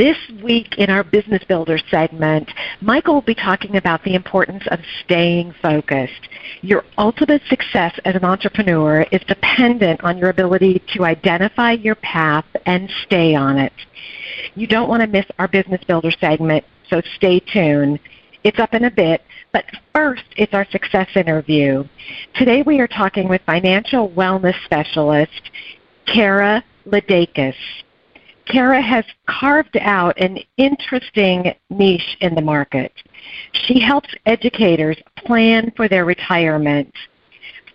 This week in our Business Builder segment, Michael will be talking about the importance of staying focused. Your ultimate success as an entrepreneur is dependent on your ability to identify your path and stay on it. You don't want to miss our Business Builder segment, so stay tuned. It's up in a bit, but first, it's our success interview. Today we are talking with financial wellness specialist Kera Lardakis. Kera has carved out an interesting niche in the market. She helps educators plan for their retirement.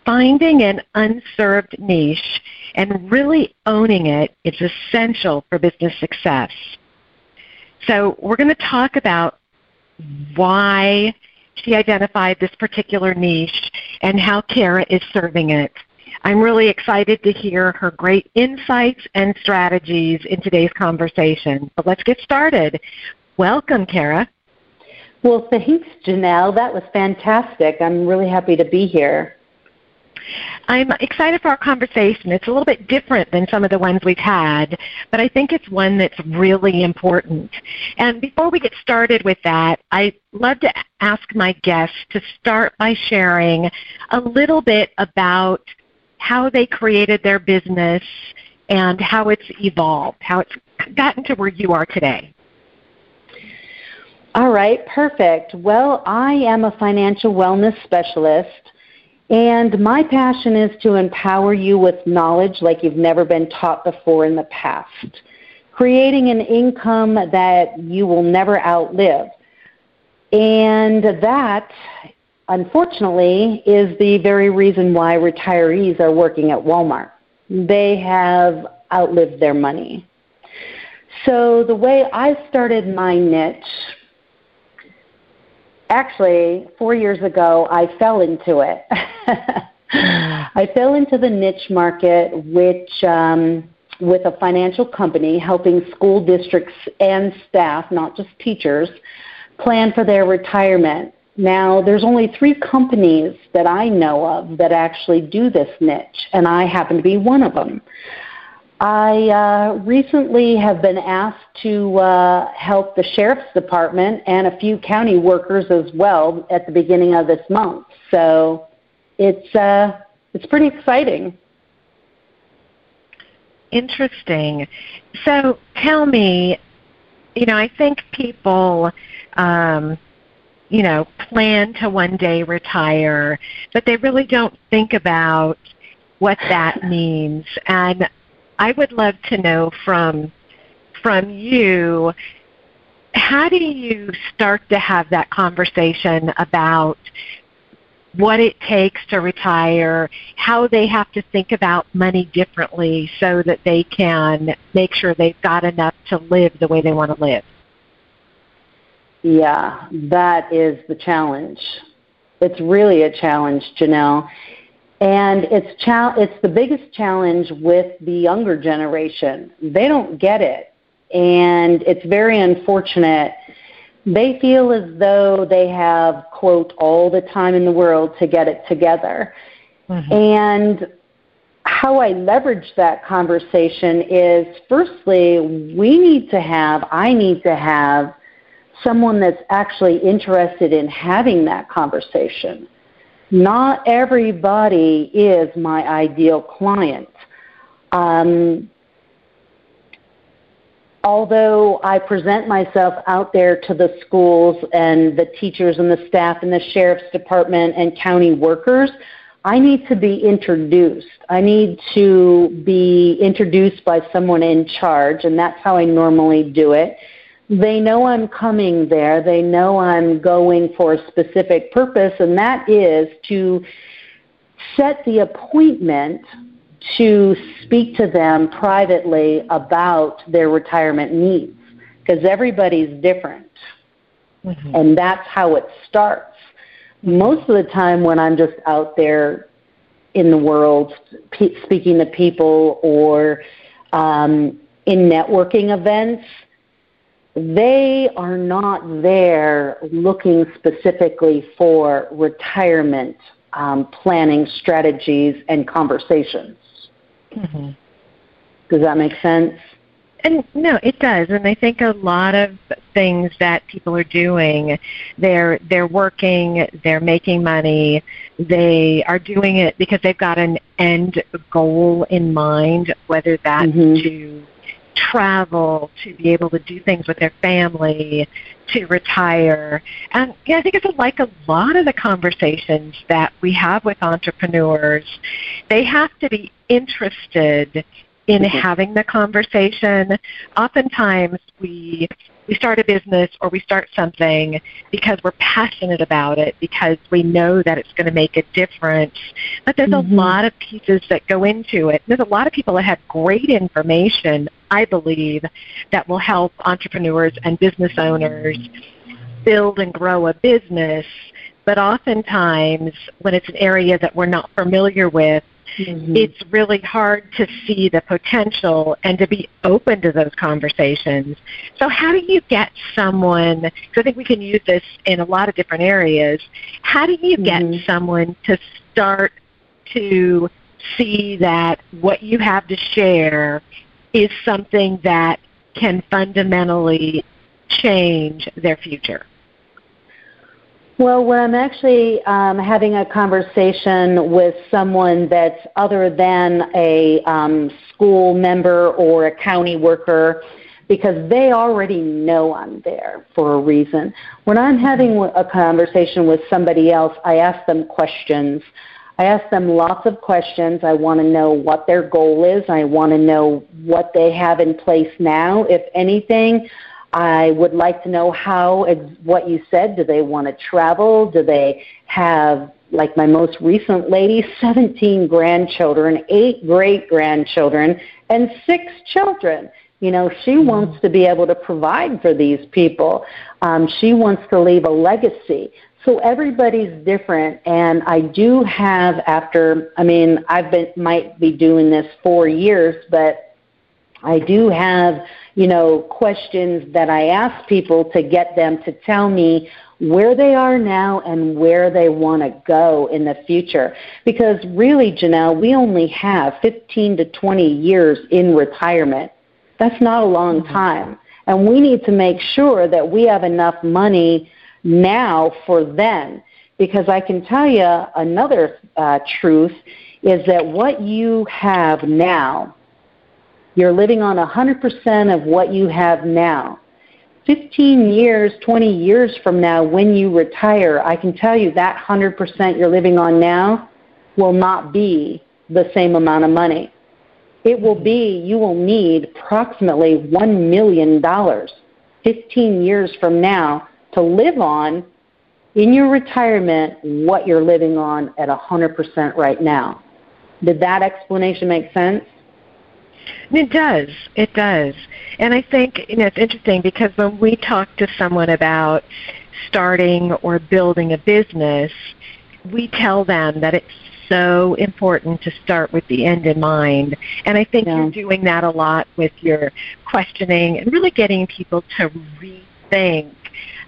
Finding an unserved niche and really owning it is essential for business success. So we're going to talk about why she identified this particular niche and how Kera is serving it. I'm really excited to hear her great insights and strategies in today's conversation. But let's get started. Welcome, Kera. Well, thanks, Janelle. That was fantastic. I'm really happy to be here. I'm excited for our conversation. It's a little bit different than some of the ones we've had, but I think it's one that's really important. And before we get started with that, I'd love to ask my guests to start by sharing a little bit about how they created their business and how it's evolved, how it's gotten to where you are today. All right, perfect. Well, I am a financial wellness specialist, and my passion is to empower you with knowledge like you've never been taught before in the past, creating an income that you will never outlive. And that unfortunately, is the very reason why retirees are working at Walmart. They have outlived their money. So the way I started my niche, actually, four years ago, I fell into it. I fell into the niche market, which um, with a financial company helping school districts and staff, not just teachers, plan for their retirement. Now, there's only three companies that I know of that actually do this niche, and I happen to be one of them. I uh, recently have been asked to uh, help the sheriff's department and a few county workers as well at the beginning of this month. So it's uh, it's pretty exciting. Interesting. So tell me, you know, I think people. Um, you know, plan to one day retire, but they really don't think about what that means. And I would love to know from from you how do you start to have that conversation about what it takes to retire, how they have to think about money differently so that they can make sure they've got enough to live the way they want to live? Yeah, that is the challenge. It's really a challenge, Janelle. And it's cha- it's the biggest challenge with the younger generation. They don't get it. And it's very unfortunate. They feel as though they have, quote, all the time in the world to get it together. Mm-hmm. And how I leverage that conversation is firstly, we need to have, I need to have someone that's actually interested in having that conversation. Not everybody is my ideal client. Um, although I present myself out there to the schools and the teachers and the staff and the sheriff's department and county workers, I need to be introduced. I need to be introduced by someone in charge, and that's how I normally do it. They know I'm coming there. They know I'm going for a specific purpose, and that is to set the appointment to speak to them privately about their retirement needs because everybody's different. Mm-hmm. And that's how it starts. Most of the time, when I'm just out there in the world pe- speaking to people or um, in networking events, they are not there looking specifically for retirement um, planning strategies and conversations. Mm-hmm. Does that make sense? And no, it does. And I think a lot of things that people are doing, they're they're working, they're making money, they are doing it because they've got an end goal in mind, whether that's mm-hmm. to travel, to be able to do things with their family, to retire. And yeah, I think it's like a lot of the conversations that we have with entrepreneurs, they have to be interested in mm-hmm. having the conversation. Oftentimes we we start a business or we start something because we're passionate about it, because we know that it's going to make a difference. But there's mm-hmm. a lot of pieces that go into it. There's a lot of people that have great information, I believe, that will help entrepreneurs and business owners build and grow a business. But oftentimes, when it's an area that we're not familiar with, Mm-hmm. It's really hard to see the potential and to be open to those conversations. So, how do you get someone? Because I think we can use this in a lot of different areas. How do you get mm-hmm. someone to start to see that what you have to share is something that can fundamentally change their future? Well, when I'm actually um, having a conversation with someone that's other than a um, school member or a county worker, because they already know I'm there for a reason. When I'm having a conversation with somebody else, I ask them questions. I ask them lots of questions. I want to know what their goal is. I want to know what they have in place now, if anything. I would like to know how, what you said, do they want to travel? Do they have, like my most recent lady, 17 grandchildren, eight great grandchildren, and six children? You know, she mm-hmm. wants to be able to provide for these people. Um, she wants to leave a legacy. So everybody's different, and I do have after. I mean, I've been might be doing this four years, but I do have you know, questions that I ask people to get them to tell me where they are now and where they want to go in the future. Because really, Janelle, we only have 15 to 20 years in retirement. That's not a long mm-hmm. time. And we need to make sure that we have enough money now for then. Because I can tell you another uh, truth is that what you have now you're living on 100% of what you have now. 15 years, 20 years from now, when you retire, I can tell you that 100% you're living on now will not be the same amount of money. It will be, you will need approximately $1 million 15 years from now to live on in your retirement what you're living on at 100% right now. Did that explanation make sense? It does. It does. And I think you know it's interesting because when we talk to someone about starting or building a business, we tell them that it's so important to start with the end in mind. And I think yeah. you're doing that a lot with your questioning and really getting people to rethink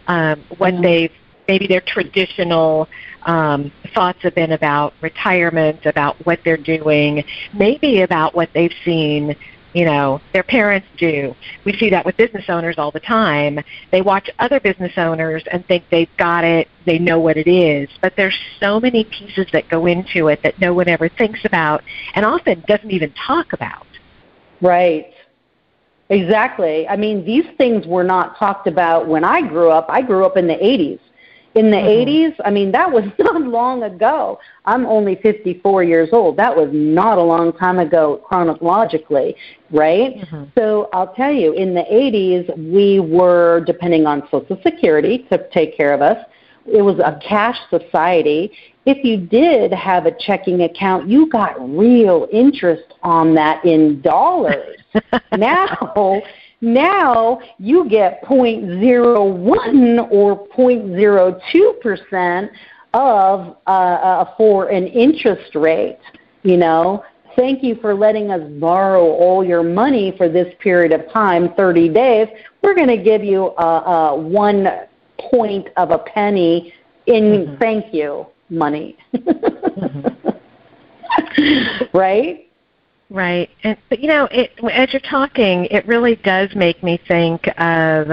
um, what yeah. they've maybe their traditional um, thoughts have been about retirement, about what they're doing, maybe about what they've seen you know their parents do we see that with business owners all the time they watch other business owners and think they've got it they know what it is but there's so many pieces that go into it that no one ever thinks about and often doesn't even talk about Right. Exactly. I mean, these things were not talked about when I grew up. I grew up in the 80s. In the mm-hmm. 80s, I mean, that was not long ago. I'm only 54 years old. That was not a long time ago chronologically, right? Mm-hmm. So I'll tell you, in the 80s, we were depending on Social Security to take care of us. It was a cash society. If you did have a checking account, you got real interest on that in dollars. now, now you get 0.01 or 0.02 percent of uh, uh, for an interest rate. You know, thank you for letting us borrow all your money for this period of time, 30 days. We're going to give you a, uh, one point of a penny in mm-hmm. thank you money. mm-hmm. right? Right. And but you know, it as you're talking, it really does make me think of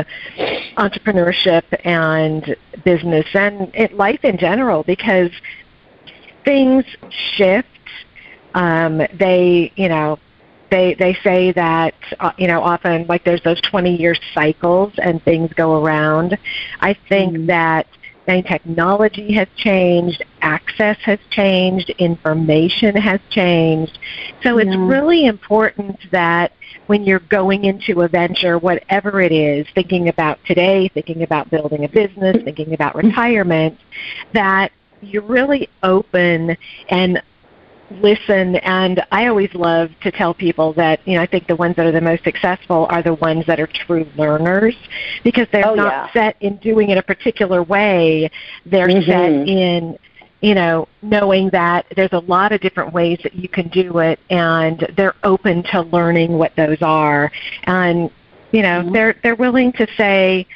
entrepreneurship and business and it, life in general because things shift. Um, they, you know, they they say that uh, you know often like there's those 20 year cycles and things go around. I think mm-hmm. that technology has changed, access has changed, information has changed. So it's really important that when you're going into a venture, whatever it is, thinking about today, thinking about building a business, thinking about retirement, that you're really open and listen and I always love to tell people that, you know, I think the ones that are the most successful are the ones that are true learners because they're oh, not yeah. set in doing it a particular way. They're mm-hmm. set in you know, knowing that there's a lot of different ways that you can do it and they're open to learning what those are. And, you know, mm-hmm. they're they're willing to say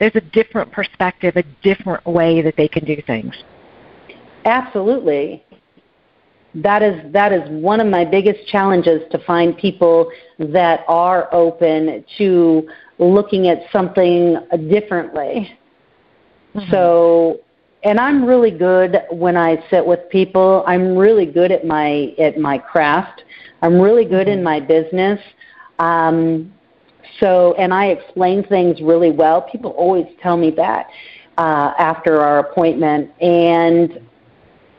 there's a different perspective, a different way that they can do things. Absolutely that is that is one of my biggest challenges to find people that are open to looking at something differently. Mm-hmm. So and I'm really good when I sit with people. I'm really good at my at my craft. I'm really good mm-hmm. in my business. Um, so and I explain things really well. People always tell me that uh, after our appointment, and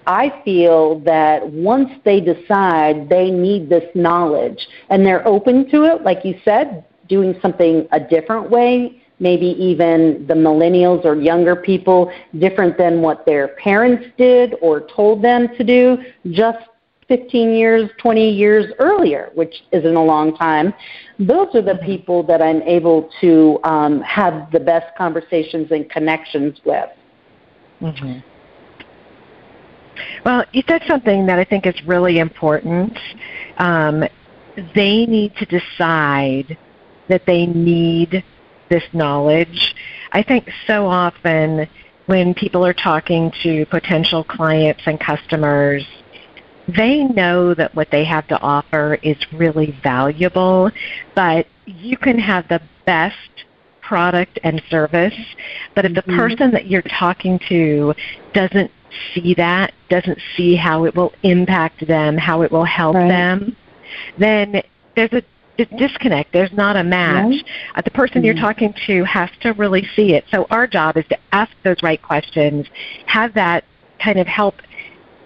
I feel that once they decide they need this knowledge and they're open to it, like you said, doing something a different way, maybe even the millennials or younger people, different than what their parents did or told them to do just 15 years, 20 years earlier, which isn't a long time. Those are the mm-hmm. people that I'm able to um, have the best conversations and connections with. Mm-hmm. Well, you said something that I think is really important. Um, they need to decide that they need this knowledge. I think so often when people are talking to potential clients and customers, they know that what they have to offer is really valuable, but you can have the best product and service, but if the mm-hmm. person that you're talking to doesn't see that, doesn't see how it will impact them, how it will help right. them, then there's a disconnect. There's not a match. Right. Uh, the person mm-hmm. you're talking to has to really see it. So our job is to ask those right questions, have that kind of help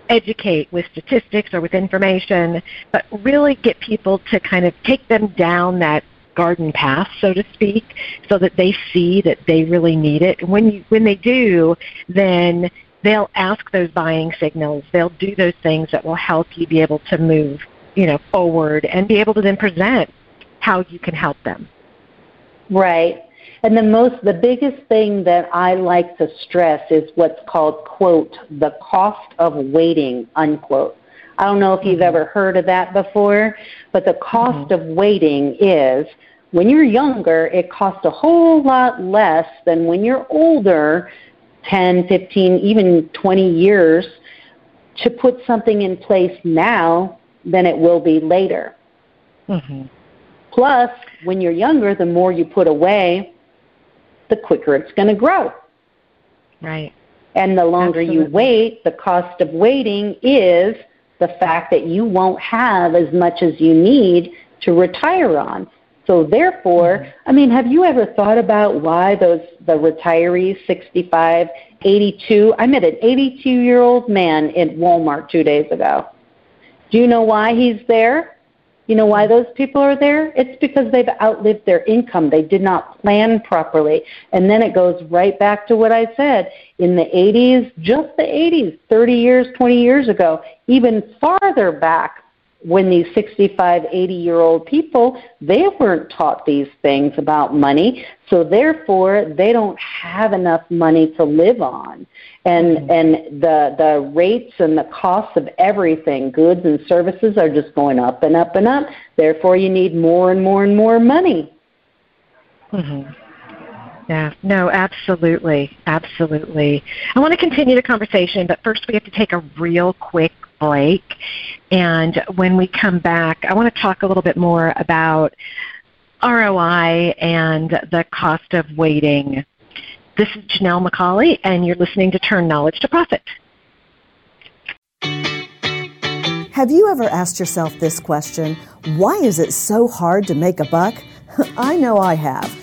educate with statistics or with information, but really get people to kind of take them down that garden path, so to speak, so that they see that they really need it. When you, when they do, then they'll ask those buying signals. They'll do those things that will help you be able to move, you know, forward and be able to then present how you can help them. Right. And the most the biggest thing that I like to stress is what's called quote the cost of waiting unquote. I don't know if you've mm-hmm. ever heard of that before, but the cost mm-hmm. of waiting is when you're younger, it costs a whole lot less than when you're older 10, 15, even 20 years to put something in place now than it will be later. Mm-hmm. Plus, when you're younger, the more you put away, the quicker it's going to grow. Right. And the longer Absolutely. you wait, the cost of waiting is the fact that you won't have as much as you need to retire on. So therefore, mm-hmm. I mean, have you ever thought about why those the retirees 65, 82? I met an 82 year old man in Walmart two days ago. Do you know why he's there? You know why those people are there? It's because they've outlived their income. They did not plan properly. And then it goes right back to what I said. In the 80s, just the 80s, 30 years, 20 years ago, even farther back, when these 65, 80 year old people, they weren't taught these things about money, so therefore they don't have enough money to live on. And mm-hmm. and the the rates and the costs of everything, goods and services are just going up and up and up. Therefore you need more and more and more money. Mm-hmm. Yeah, no, absolutely. Absolutely. I want to continue the conversation, but first we have to take a real quick break. And when we come back, I want to talk a little bit more about ROI and the cost of waiting. This is Janelle McCauley, and you're listening to Turn Knowledge to Profit. Have you ever asked yourself this question why is it so hard to make a buck? I know I have.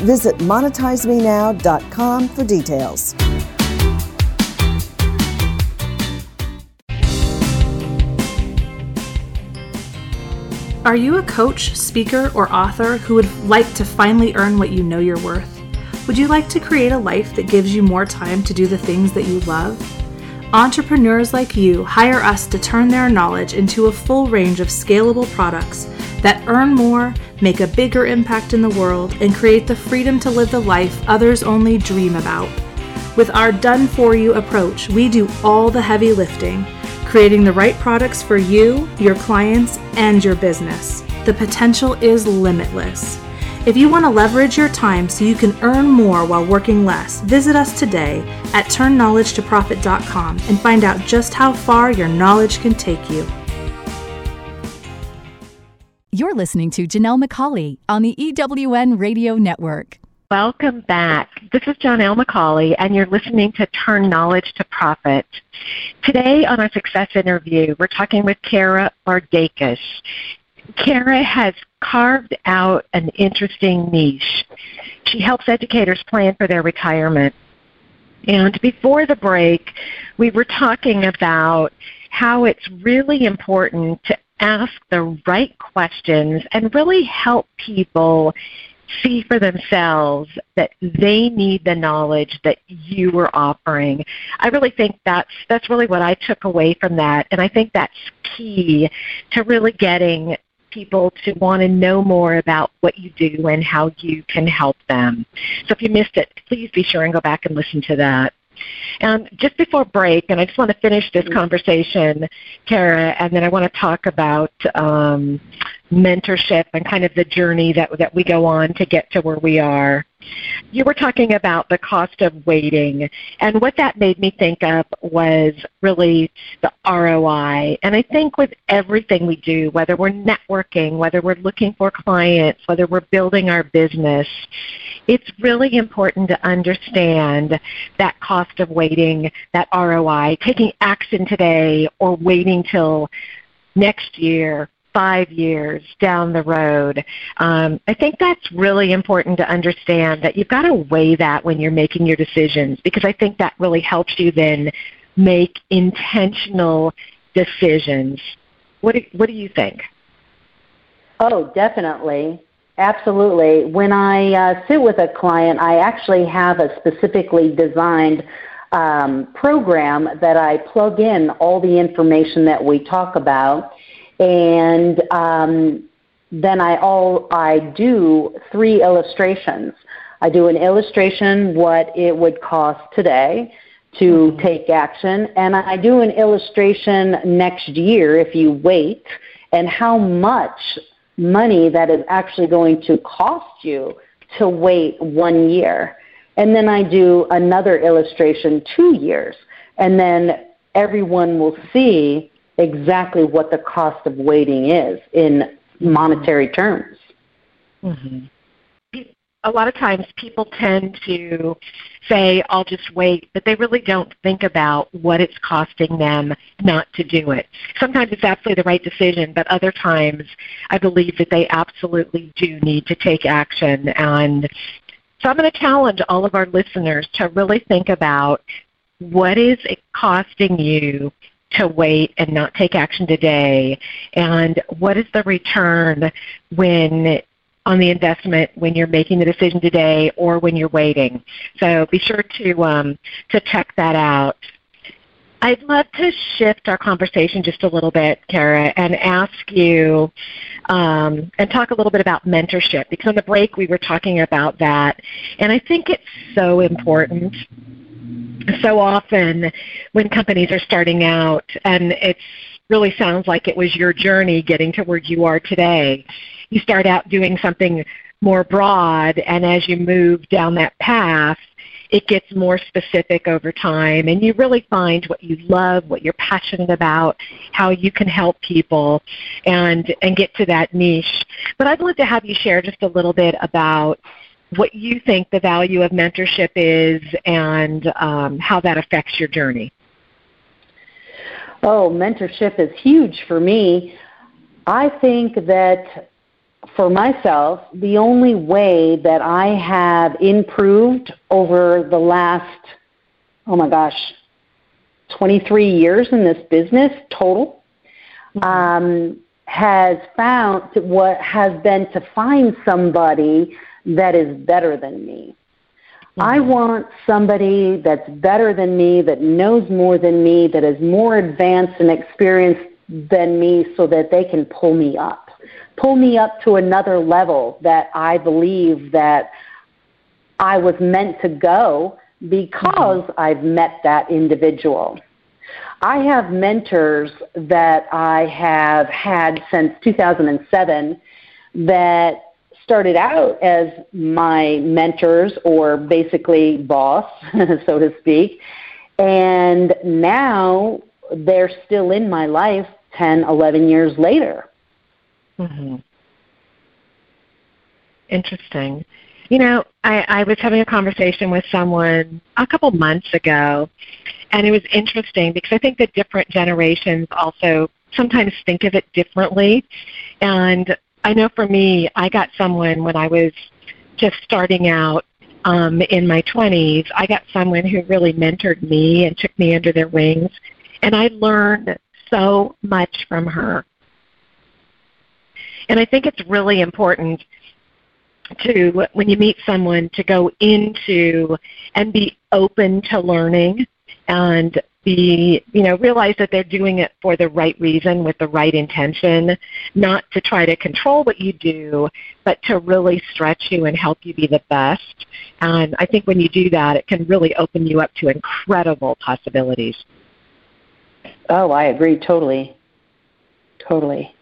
Visit monetizemenow.com for details. Are you a coach, speaker, or author who would like to finally earn what you know you're worth? Would you like to create a life that gives you more time to do the things that you love? Entrepreneurs like you hire us to turn their knowledge into a full range of scalable products that earn more, make a bigger impact in the world, and create the freedom to live the life others only dream about. With our done for you approach, we do all the heavy lifting creating the right products for you, your clients, and your business. The potential is limitless. If you want to leverage your time so you can earn more while working less, visit us today at turnknowledgetoprofit.com and find out just how far your knowledge can take you. You're listening to Janelle McCauley on the EWN Radio Network. Welcome back. This is Janelle. McCauley, and you're listening to Turn Knowledge to Profit. Today on our success interview, we're talking with Kera Lardakis. Kera has carved out an interesting niche. She helps educators plan for their retirement. And before the break, we were talking about how it's really important to ask the right questions and really help people see for themselves that they need the knowledge that you are offering. I really think that's that's really what I took away from that and I think that's key to really getting people to want to know more about what you do and how you can help them. So if you missed it, please be sure and go back and listen to that. And just before break, and I just want to finish this conversation, Kera, and then I want to talk about um, mentorship and kind of the journey that that we go on to get to where we are. You were talking about the cost of waiting, and what that made me think of was really the ROI. And I think with everything we do, whether we're networking, whether we're looking for clients, whether we're building our business, it's really important to understand that cost of waiting, that ROI, taking action today or waiting till next year five years down the road. Um, I think that's really important to understand that you've got to weigh that when you're making your decisions because I think that really helps you then make intentional decisions. What do, what do you think? Oh, definitely. absolutely. When I uh, sit with a client, I actually have a specifically designed um, program that I plug in all the information that we talk about, and um, then I all I do three illustrations. I do an illustration what it would cost today to mm-hmm. take action, and I do an illustration next year if you wait, and how much money that is actually going to cost you to wait one year. And then I do another illustration two years, and then everyone will see exactly what the cost of waiting is in monetary terms. Mm-hmm a lot of times people tend to say, I'll just wait, but they really don't think about what it's costing them not to do it. Sometimes it's absolutely the right decision, but other times I believe that they absolutely do need to take action. And so I'm going to challenge all of our listeners to really think about what is it costing you to wait and not take action today and what is the return when on the investment when you're making the decision today or when you're waiting. So be sure to um, to check that out. I'd love to shift our conversation just a little bit, Kera, and ask you um, and talk a little bit about mentorship because on the break we were talking about that, and I think it's so important. So often when companies are starting out, and it really sounds like it was your journey getting to where you are today you start out doing something more broad, and as you move down that path, it gets more specific over time and you really find what you love, what you're passionate about, how you can help people and and get to that niche. But I'd love to have you share just a little bit about what you think the value of mentorship is and um, how that affects your journey. Oh, mentorship is huge for me. I think that for myself, the only way that I have improved over the last, oh my gosh, 23 years in this business total, mm-hmm. um, has found what has been to find somebody that is better than me. Mm-hmm. I want somebody that's better than me, that knows more than me, that is more advanced and experienced than me so that they can pull me up pull me up to another level that I believe that I was meant to go because mm-hmm. I've met that individual. I have mentors that I have had since 2007 that started out as my mentors or basically boss, so to speak, and now they're still in my life 10, 11 years later. Mm-hmm. Interesting. You know, I, I was having a conversation with someone a couple months ago, and it was interesting because I think that different generations also sometimes think of it differently. And I know for me, I got someone when I was just starting out um, in my 20s, I got someone who really mentored me and took me under their wings. And I learned so much from her. And I think it's really important to, when you meet someone, to go into and be open to learning and be, you know, realize that they're doing it for the right reason with the right intention, not to try to control what you do, but to really stretch you and help you be the best. And I think when you do that, it can really open you up to incredible possibilities. Oh, I agree totally. Totally.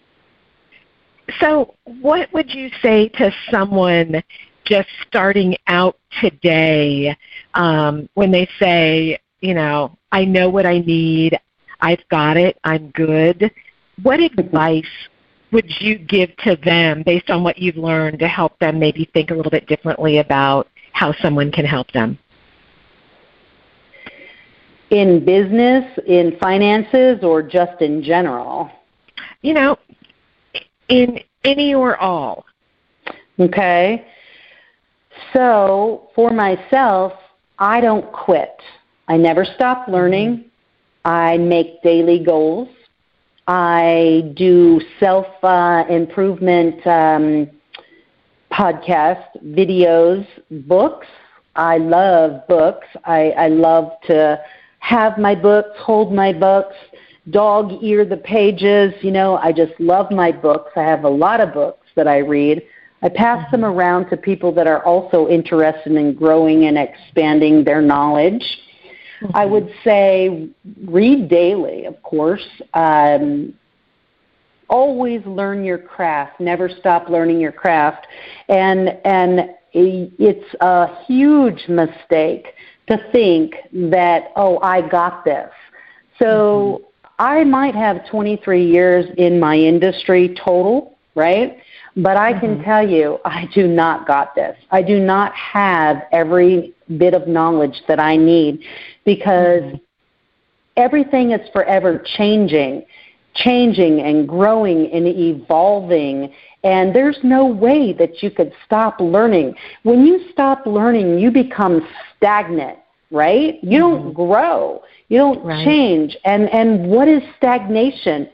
So, what would you say to someone just starting out today um, when they say, you know, I know what I need, I've got it, I'm good? What advice would you give to them based on what you've learned to help them maybe think a little bit differently about how someone can help them? In business, in finances, or just in general? You know, in any or all? Okay. So for myself, I don't quit. I never stop learning. I make daily goals. I do self uh, improvement um, podcasts, videos, books. I love books. I, I love to have my books, hold my books, dog ear the pages. You know, I just love my books. I have a lot of books that I read. I pass mm-hmm. them around to people that are also interested in growing and expanding their knowledge. Mm-hmm. I would say read daily, of course. Um, always learn your craft. Never stop learning your craft. And and it's a huge mistake to think that oh I got this. So mm-hmm. I might have 23 years in my industry total, right? But I can mm-hmm. tell you, I do not got this. I do not have every bit of knowledge that I need because mm-hmm. everything is forever changing, changing and growing and evolving. And there's no way that you could stop learning. When you stop learning, you become stagnant, right? You mm-hmm. don't grow. You don't right. change. And and what is stagnation?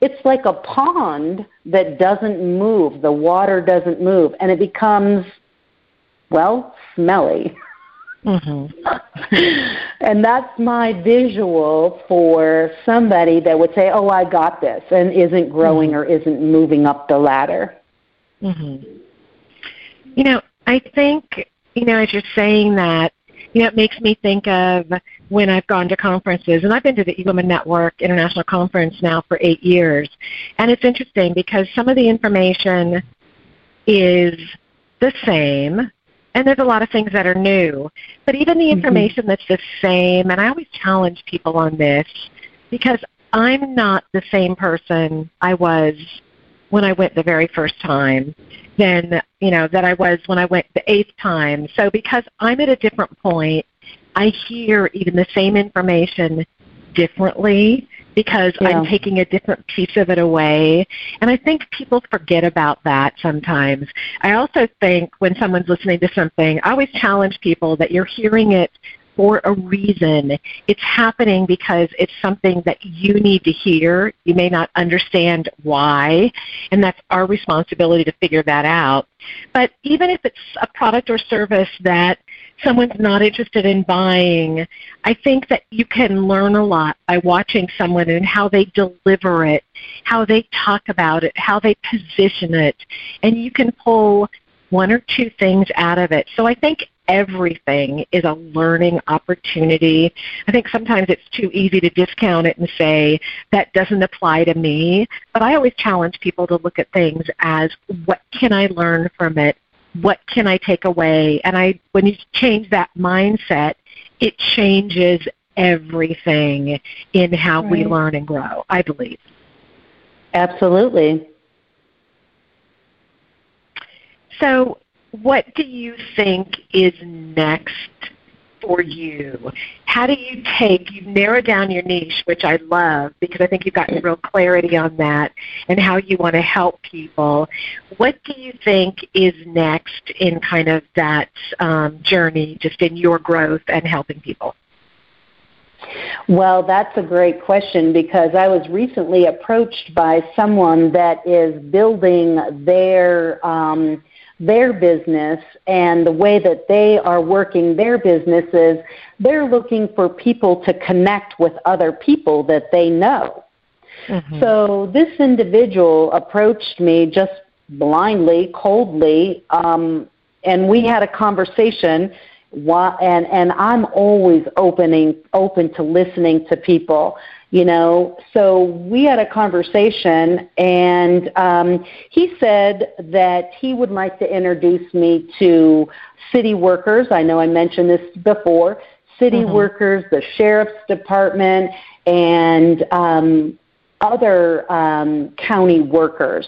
it's like a pond that doesn't move. The water doesn't move, and it becomes, well, smelly. Mm-hmm. and that's my visual for somebody that would say, "Oh, I got this," and isn't growing mm-hmm. or isn't moving up the ladder. Mm-hmm. You know, I think you know as you're saying that, you know, it makes me think of when I've gone to conferences, and I've been to the eWomen Network International Conference now for eight years. And it's interesting because some of the information is the same, and there's a lot of things that are new. But even the mm-hmm. information mm-hmm. that's the same, and I always challenge people on this because I'm not the same person I was when I went the very first time than you know that I was when I went the eighth time. So because I'm at a different point I hear even the same information differently because yeah. I'm taking a different piece of it away. And I think people forget about that sometimes. I also think when someone's listening to something, I always challenge people that you're hearing it for a reason. It's happening because it's something that you need to hear. You may not understand why, and that's our responsibility to figure that out. But even if it's a product or service that someone's not interested in buying, I think that you can learn a lot by watching someone and how they deliver it, how they talk about it, how they position it, and you can pull one or two things out of it. So I think everything is a learning opportunity. I think sometimes it's too easy to discount it and say that doesn't apply to me, but I always challenge people to look at things as what can I learn from it? What can I take away? And I, when you change that mindset, it changes everything in how right. we learn and grow, I believe. Absolutely. So, what do you think is next for you? How do you take, you've narrowed down your niche, which I love because I think you've gotten real clarity on that and how you want to help people. What do you think is next in kind of that um, journey, just in your growth and helping people? Well, that's a great question because I was recently approached by someone that is building their um, their business and the way that they are working their businesses, they're looking for people to connect with other people that they know. Mm-hmm. So this individual approached me just blindly, coldly, um, and we had a conversation. And and I'm always opening open to listening to people you know? So we had a conversation and um, he said that he would like to introduce me to city workers. I know i mentioned this before. City mm-hmm. workers the sheriff's department and um, other um, county workers.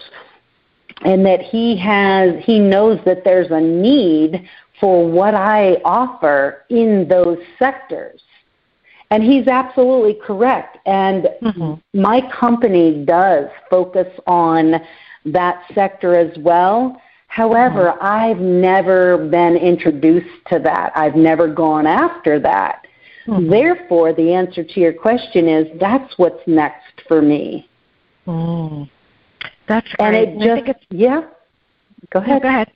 And that he has he knows that there's a need for what i offer in those sectors and he's absolutely correct. And mm-hmm. my company does focus on that sector as well. However, mm-hmm. I've never been introduced to that. I've never gone after that. Mm-hmm. Therefore, the answer to your question is that's what's next for me. Mm. That's great. And it just, yeah. Go ahead. go ahead.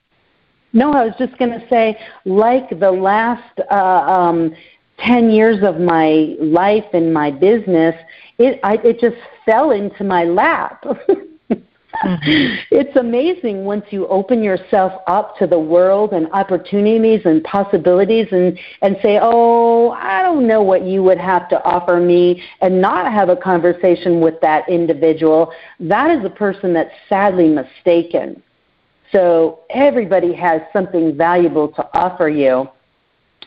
No, I was just going to say, like the last uh, um, 10 years of my life and my business, it, I, it just fell into my lap. mm-hmm. It's amazing once you open yourself up to the world and opportunities and possibilities and, and say, oh, I don't know what you would have to offer me and not have a conversation with that individual. That is a person that's sadly mistaken. So everybody has something valuable to offer you.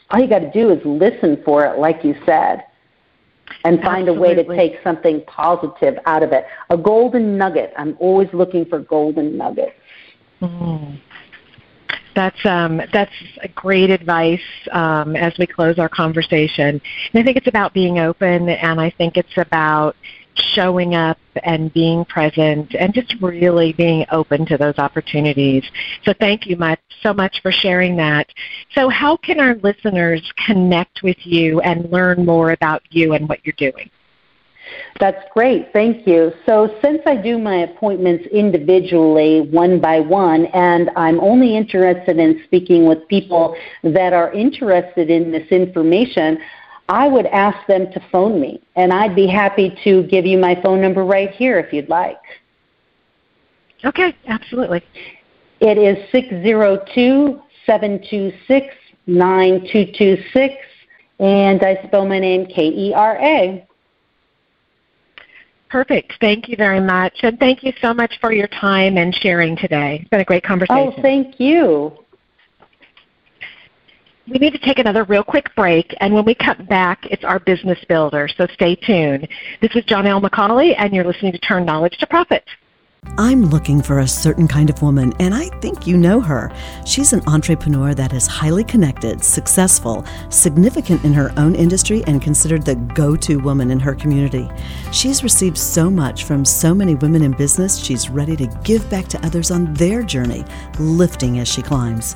All you got to do is listen for it, like you said, and find Absolutely. a way to take something positive out of it. A golden nugget. I'm always looking for golden nuggets. Mm. That's um, that's great advice um, as we close our conversation. And I think it's about being open, and I think it's about showing up and being present and just really being open to those opportunities. So thank you much so much for sharing that. So how can our listeners connect with you and learn more about you and what you're doing? That's great. Thank you. So, since I do my appointments individually, one by one, and I'm only interested in speaking with people that are interested in this information, I would ask them to phone me, and I'd be happy to give you my phone number right here if you'd like. Okay, absolutely. It is 602 726 9226, and I spell my name K E R A. Perfect. Thank you very much. And thank you so much for your time and sharing today. It's been a great oh, conversation. Oh, thank you we need to take another real quick break, and when we come back, it's our business builder, so stay tuned. This is Janelle McCauley, and you're listening to Turn Knowledge to Profit. I'm looking for a certain kind of woman, and I think you know her. She's an entrepreneur that is highly connected, successful, significant in her own industry, and considered the go to woman in her community. She's received so much from so many women in business, she's ready to give back to others on their journey, lifting as she climbs.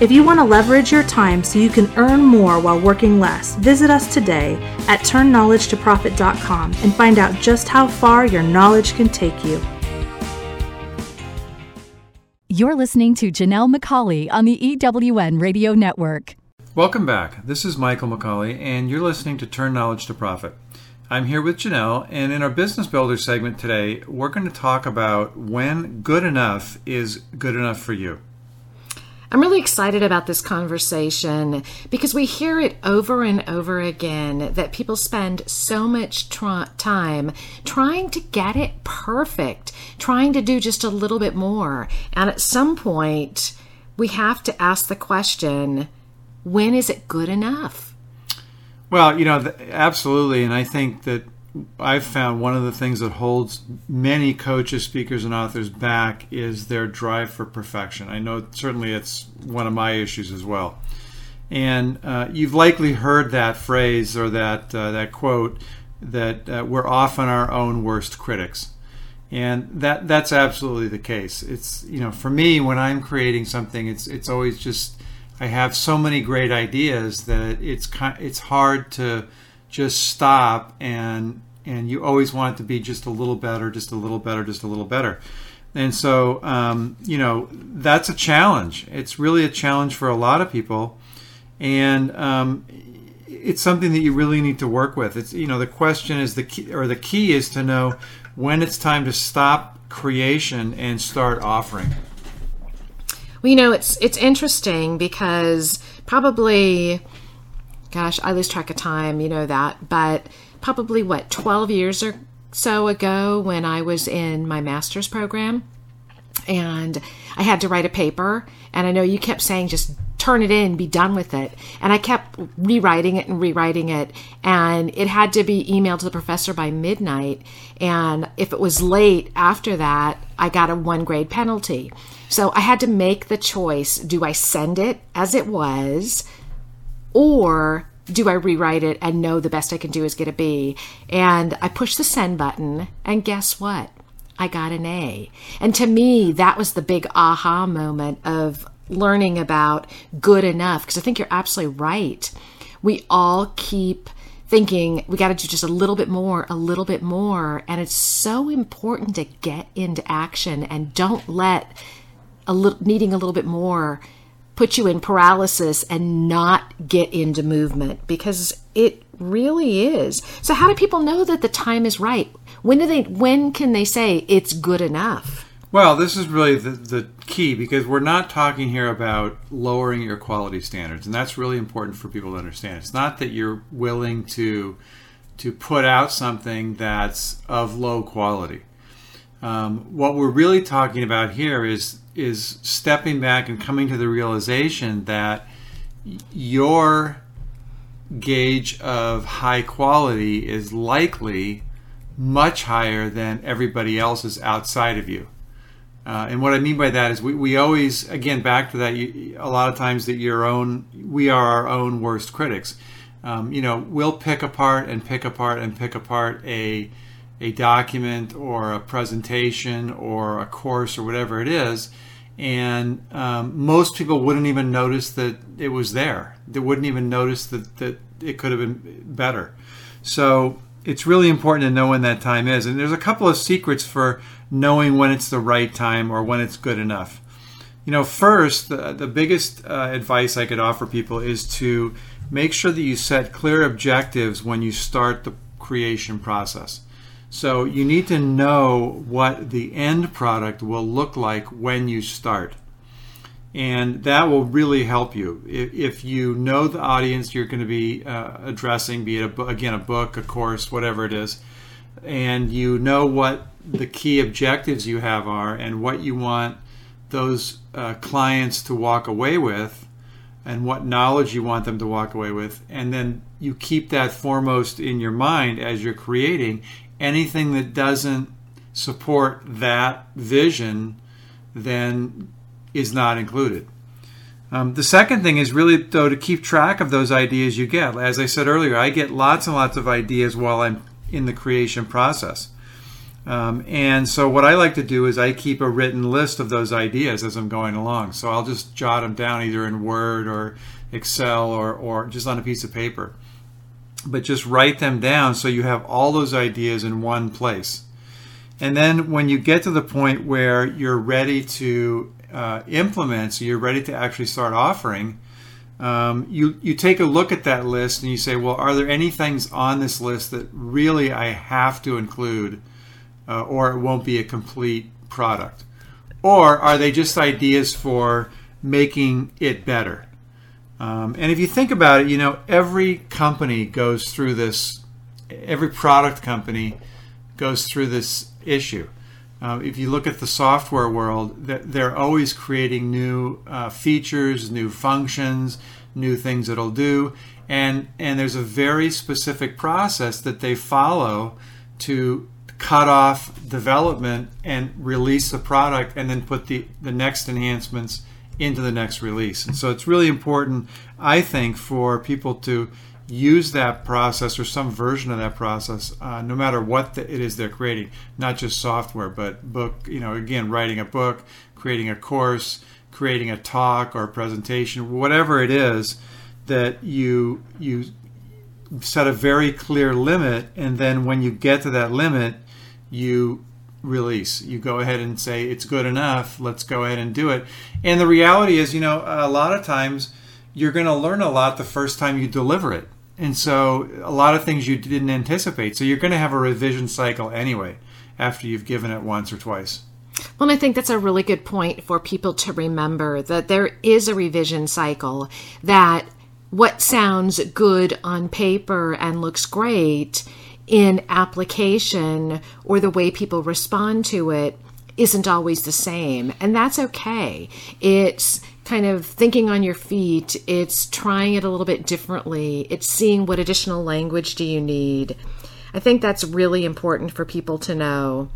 If you want to leverage your time so you can earn more while working less, visit us today at turnknowledgetoprofit.com and find out just how far your knowledge can take you. You're listening to Janelle McCauley on the EWN Radio Network. Welcome back. This is Michael McCauley, and you're listening to Turn Knowledge to Profit. I'm here with Janelle, and in our Business Builder segment today, we're going to talk about when good enough is good enough for you. I'm really excited about this conversation because we hear it over and over again that people spend so much time trying to get it perfect, trying to do just a little bit more. And at some point, we have to ask the question when is it good enough? Well, you know, absolutely. And I think that I've found one of the things that holds many coaches, speakers, and authors back is their drive for perfection. I know certainly it's one of my issues as well. And uh, you've likely heard that phrase or that uh, that quote that uh, we're often our own worst critics, and that that's absolutely the case. It's you know for me when I'm creating something, it's it's always just I have so many great ideas that it's it's hard to just stop and and you always want it to be just a little better, just a little better, just a little better. And so, um, you know, that's a challenge. It's really a challenge for a lot of people, and um, it's something that you really need to work with. It's you know, the question is the key, or the key is to know when it's time to stop creation and start offering. Well, you know, it's it's interesting because probably, gosh, I lose track of time. You know that, but probably what twelve years or so ago when I was in my master's program, and I had to write a paper, and I know you kept saying just turn it in, be done with it. And I kept rewriting it and rewriting it. And it had to be emailed to the professor by midnight. And if it was late after that, I got a one grade penalty. So I had to make the choice do I send it as it was, or do I rewrite it and know the best I can do is get a B? And I push the send button, and guess what? I got an A. And to me, that was the big aha moment of learning about good enough, because I think you're absolutely right. We all keep thinking we got to do just a little bit more, a little bit more. And it's so important to get into action and don't let a little, needing a little bit more put you in paralysis and not get into movement because it really is. So how do people know that the time is right? When do they when can they say it's good enough? Well, this is really the, the key because we're not talking here about lowering your quality standards, and that's really important for people to understand. It's not that you're willing to to put out something that's of low quality. Um, what we're really talking about here is is stepping back and coming to the realization that your gauge of high quality is likely much higher than everybody else's outside of you. Uh, and what I mean by that is we, we always, again, back to that, you, a lot of times that your own, we are our own worst critics. Um, you know, we'll pick apart and pick apart and pick apart a, a document or a presentation or a course or whatever it is. And um, most people wouldn't even notice that it was there. They wouldn't even notice that, that it could have been better. So it's really important to know when that time is. And there's a couple of secrets for knowing when it's the right time or when it's good enough. You know, first, the, the biggest uh, advice I could offer people is to make sure that you set clear objectives when you start the creation process. So you need to know what the end product will look like when you start. And that will really help you. If, you know the audience you're going to be uh, addressing, be it a, again a book, a course, whatever it is, and you know what the key objectives you have are and what you want those uh, clients to walk away with and what knowledge you want them to walk away with and then you keep that foremost in your mind as you're creating anything that doesn't support that vision then is not included um, the second thing is really though to keep track of those ideas you get as i said earlier i get lots and lots of ideas while i'm in the creation process um, and so what I like to do is I keep a written list of those ideas as I'm going along. So I'll just jot them down either in Word or Excel or, or just on a piece of paper. But just write them down so you have all those ideas in one place. And then when you get to the point where you're ready to uh, implement, so you're ready to actually start offering, um, you you take a look at that list and you say, well, are there any things on this list that really I have to include uh, or it won't be a complete product? Or are they just ideas for making it better? Um, and if you think about it, you know, every company goes through this, every product company goes through this issue. Uh, if you look at the software world, they're always creating new uh, features, new functions, new things it'll do, and and there's a very specific process that they follow to cut off development and release the product and then put the, the next enhancements into the next release. And so it's really important, I think, for people to use that process or some version of that process, uh, no matter what the, it is they're creating, not just software, but book, you know, again, writing a book, creating a course, creating a talk or a presentation, whatever it is that you, you set a very clear limit, and then when you get to that limit, you release. You go ahead and say it's good enough. Let's go ahead and do it. And the reality is, you know, a lot of times you're going to learn a lot the first time you deliver it. And so a lot of things you didn't anticipate. So you're going to have a revision cycle anyway after you've given it once or twice. Well, I think that's a really good point for people to remember that there is a revision cycle, that what sounds good on paper and looks great in application or the way people respond to it isn't always the same. And that's okay. It's kind of thinking on your feet, it's trying it a little bit differently, it's seeing what additional language do you need. I think that's really important for people to know.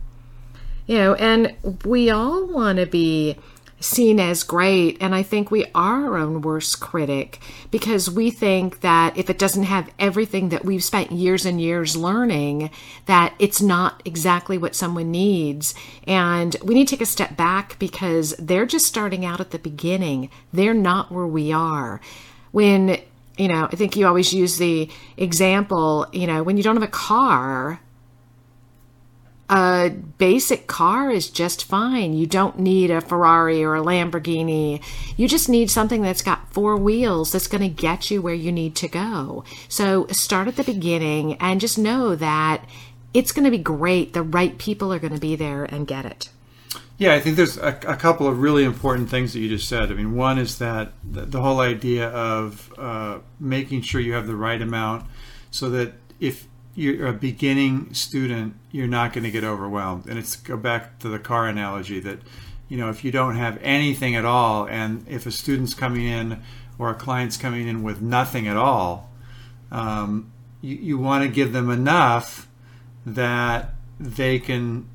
You know, and we all want to be seen as great. And I think we are our own worst critic because we think that if it doesn't have everything that we've spent years and years learning, that it's not exactly what someone needs. And we need to take a step back because they're just starting out at the beginning. They're not where we are. When you know, I think you always use the example, you know, when you don't have a car, a basic car is just fine. You don't need a Ferrari or a Lamborghini. You just need something that's got four wheels that's going to get you where you need to go. So start at the beginning and just know that it's going to be great. The right people are going to be there and get it. Yeah, I think there's a, a, couple of really important things that you just said. I mean, one is that the, the whole idea of uh, making sure you have the right amount so that if you're a beginning student, you're not going to get overwhelmed. And it's go back to the car analogy that, you know, if you don't have anything at all, and if a student's coming in or a client's coming in with nothing at all, um, you, you want to give them enough that they can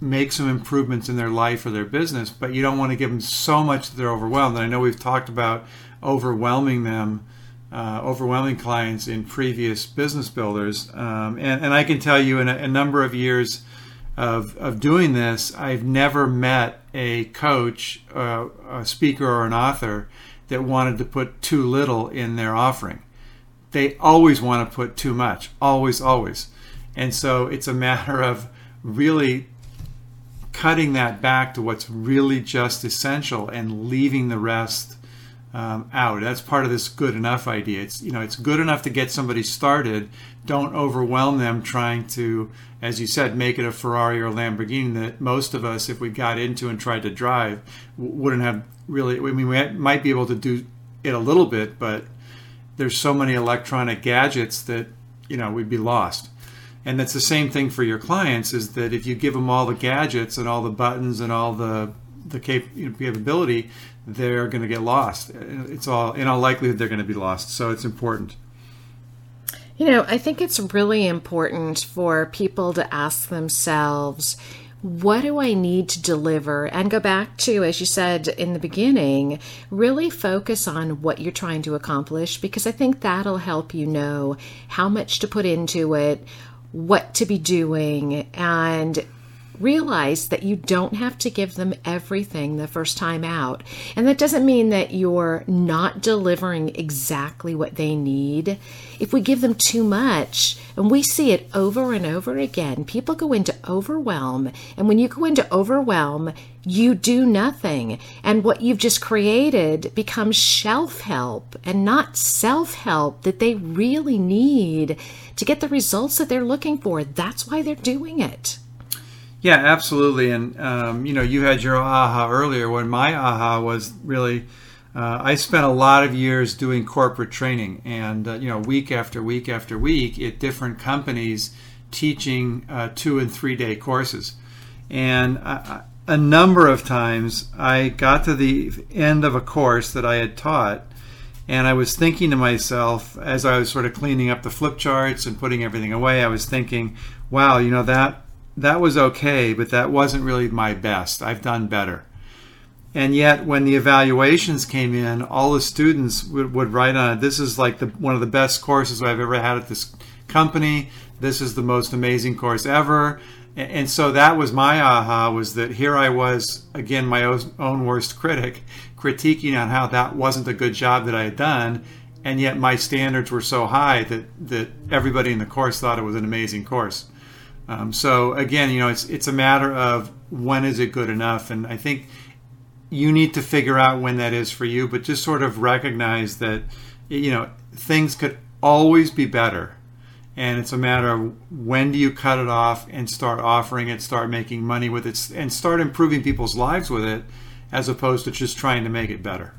make some improvements in their life or their business, but you don't want to give them so much that they're overwhelmed. And I know we've talked about overwhelming them uh, overwhelming clients in previous business builders. Um, and, and I can tell you, in a, a, number of years of, of doing this, I've never met a coach, uh, a speaker, or an author that wanted to put too little in their offering. They always want to put too much, always, always. And so it's a matter of really cutting that back to what's really just essential and leaving the rest um, out. That's part of this good enough idea. It's you know it's good enough to get somebody started. Don't overwhelm them trying to, as you said, make it a Ferrari or Lamborghini that most of us, if we got into and tried to drive, wouldn't have really. I mean, we might be able to do it a little bit, but there's so many electronic gadgets that you know we'd be lost. And that's the same thing for your clients. Is that if you give them all the gadgets and all the buttons and all the the capability, they're going to get lost. It's all in all likelihood they're going to be lost. So it's important. You know, I think it's really important for people to ask themselves, what do I need to deliver? And go back to, as you said in the beginning, really focus on what you're trying to accomplish because I think that'll help you know how much to put into it, what to be doing, and realize that you don't have to give them everything the first time out. And that doesn't mean that you're not delivering exactly what they need. If we give them too much, and we see it over and over again, people go into overwhelm. And when you go into overwhelm, you do nothing. And what you've just created becomes shelf help and not self help that they really need to get the results that they're looking for. That's why they're doing it. Yeah, absolutely. And um, you know, you had your aha earlier. When my aha was really, uh, I spent a lot of years doing corporate training, and uh, you know, week after week after week at different companies, teaching uh, two and three day courses. And I, a number of times, I got to the end of a course that I had taught, and I was thinking to myself as I was sort of cleaning up the flip charts and putting everything away, I was thinking, "Wow, you know that." That was okay, but that wasn't really my best. I've done better. And yet, when the evaluations came in, all the students would, would write on it. This is like the, one of the best courses I've ever had at this company. This is the most amazing course ever. And, and so that was my aha was that here I was, again, my own worst critic, critiquing on how that wasn't a good job that I had done. and yet my standards were so high that that everybody in the course thought it was an amazing course. Um, so again, you know, it's it's a matter of when is it good enough, and I think you need to figure out when that is for you. But just sort of recognize that you know things could always be better, and it's a matter of when do you cut it off and start offering it, start making money with it, and start improving people's lives with it, as opposed to just trying to make it better.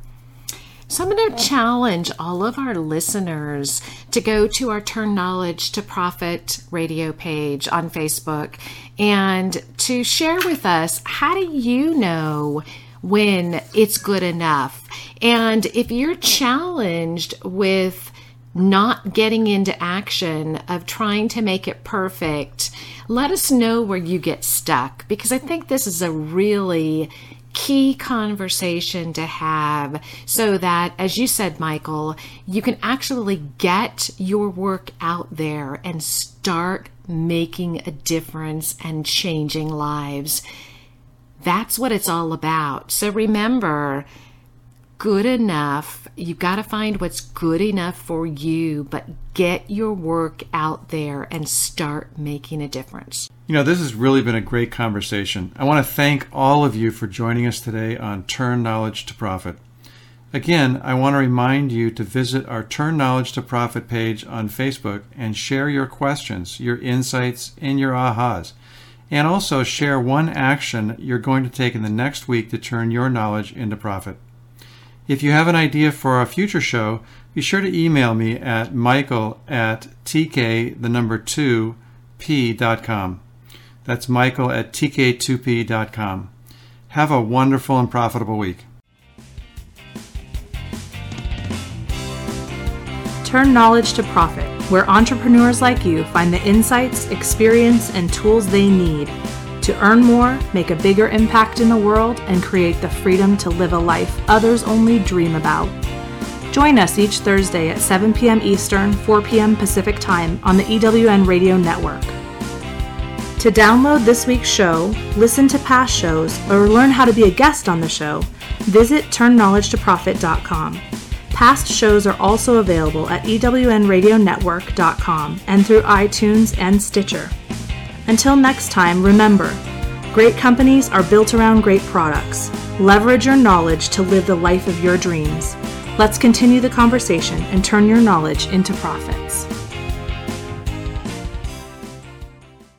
So I'm going to challenge all of our listeners to go to our Turn Knowledge to Profit radio page on Facebook and to share with us how do you know when it's good enough? And if you're challenged with not getting into action of trying to make it perfect, let us know where you get stuck because I think this is a really key conversation to have so that, as you said, Michael, you can actually get your work out there and start making a difference and changing lives. That's what it's all about. So remember, good enough. you've got to find what's good enough for you, but get your work out there and start making a difference. You know, this has really been a great conversation. I want to thank all of you for joining us today on Turn Knowledge to Profit. Again, I want to remind you to visit our Turn Knowledge to Profit page on Facebook and share your questions, your insights, and your ahas. And also share one action you're going to take in the next week to turn your knowledge into profit. If you have an idea for a future show, be sure to email me at michael at tk, the number 2, p.com. That's michael at tk2p.com. Have a wonderful and profitable week. Turn knowledge to profit, where entrepreneurs like you find the insights, experience, and tools they need to earn more, make a bigger impact in the world, and create the freedom to live a life others only dream about. Join us each Thursday at 7 p.m. Eastern, 4 p.m. Pacific Time on the EWN Radio Network. To download this week's show, listen to past shows, or learn how to be a guest on the show, visit turnknowledgetoprofit.com. Past shows are also available at ewnradionetwork.com and through iTunes and Stitcher. Until next time, remember great companies are built around great products. Leverage your knowledge to live the life of your dreams. Let's continue the conversation and turn your knowledge into profits.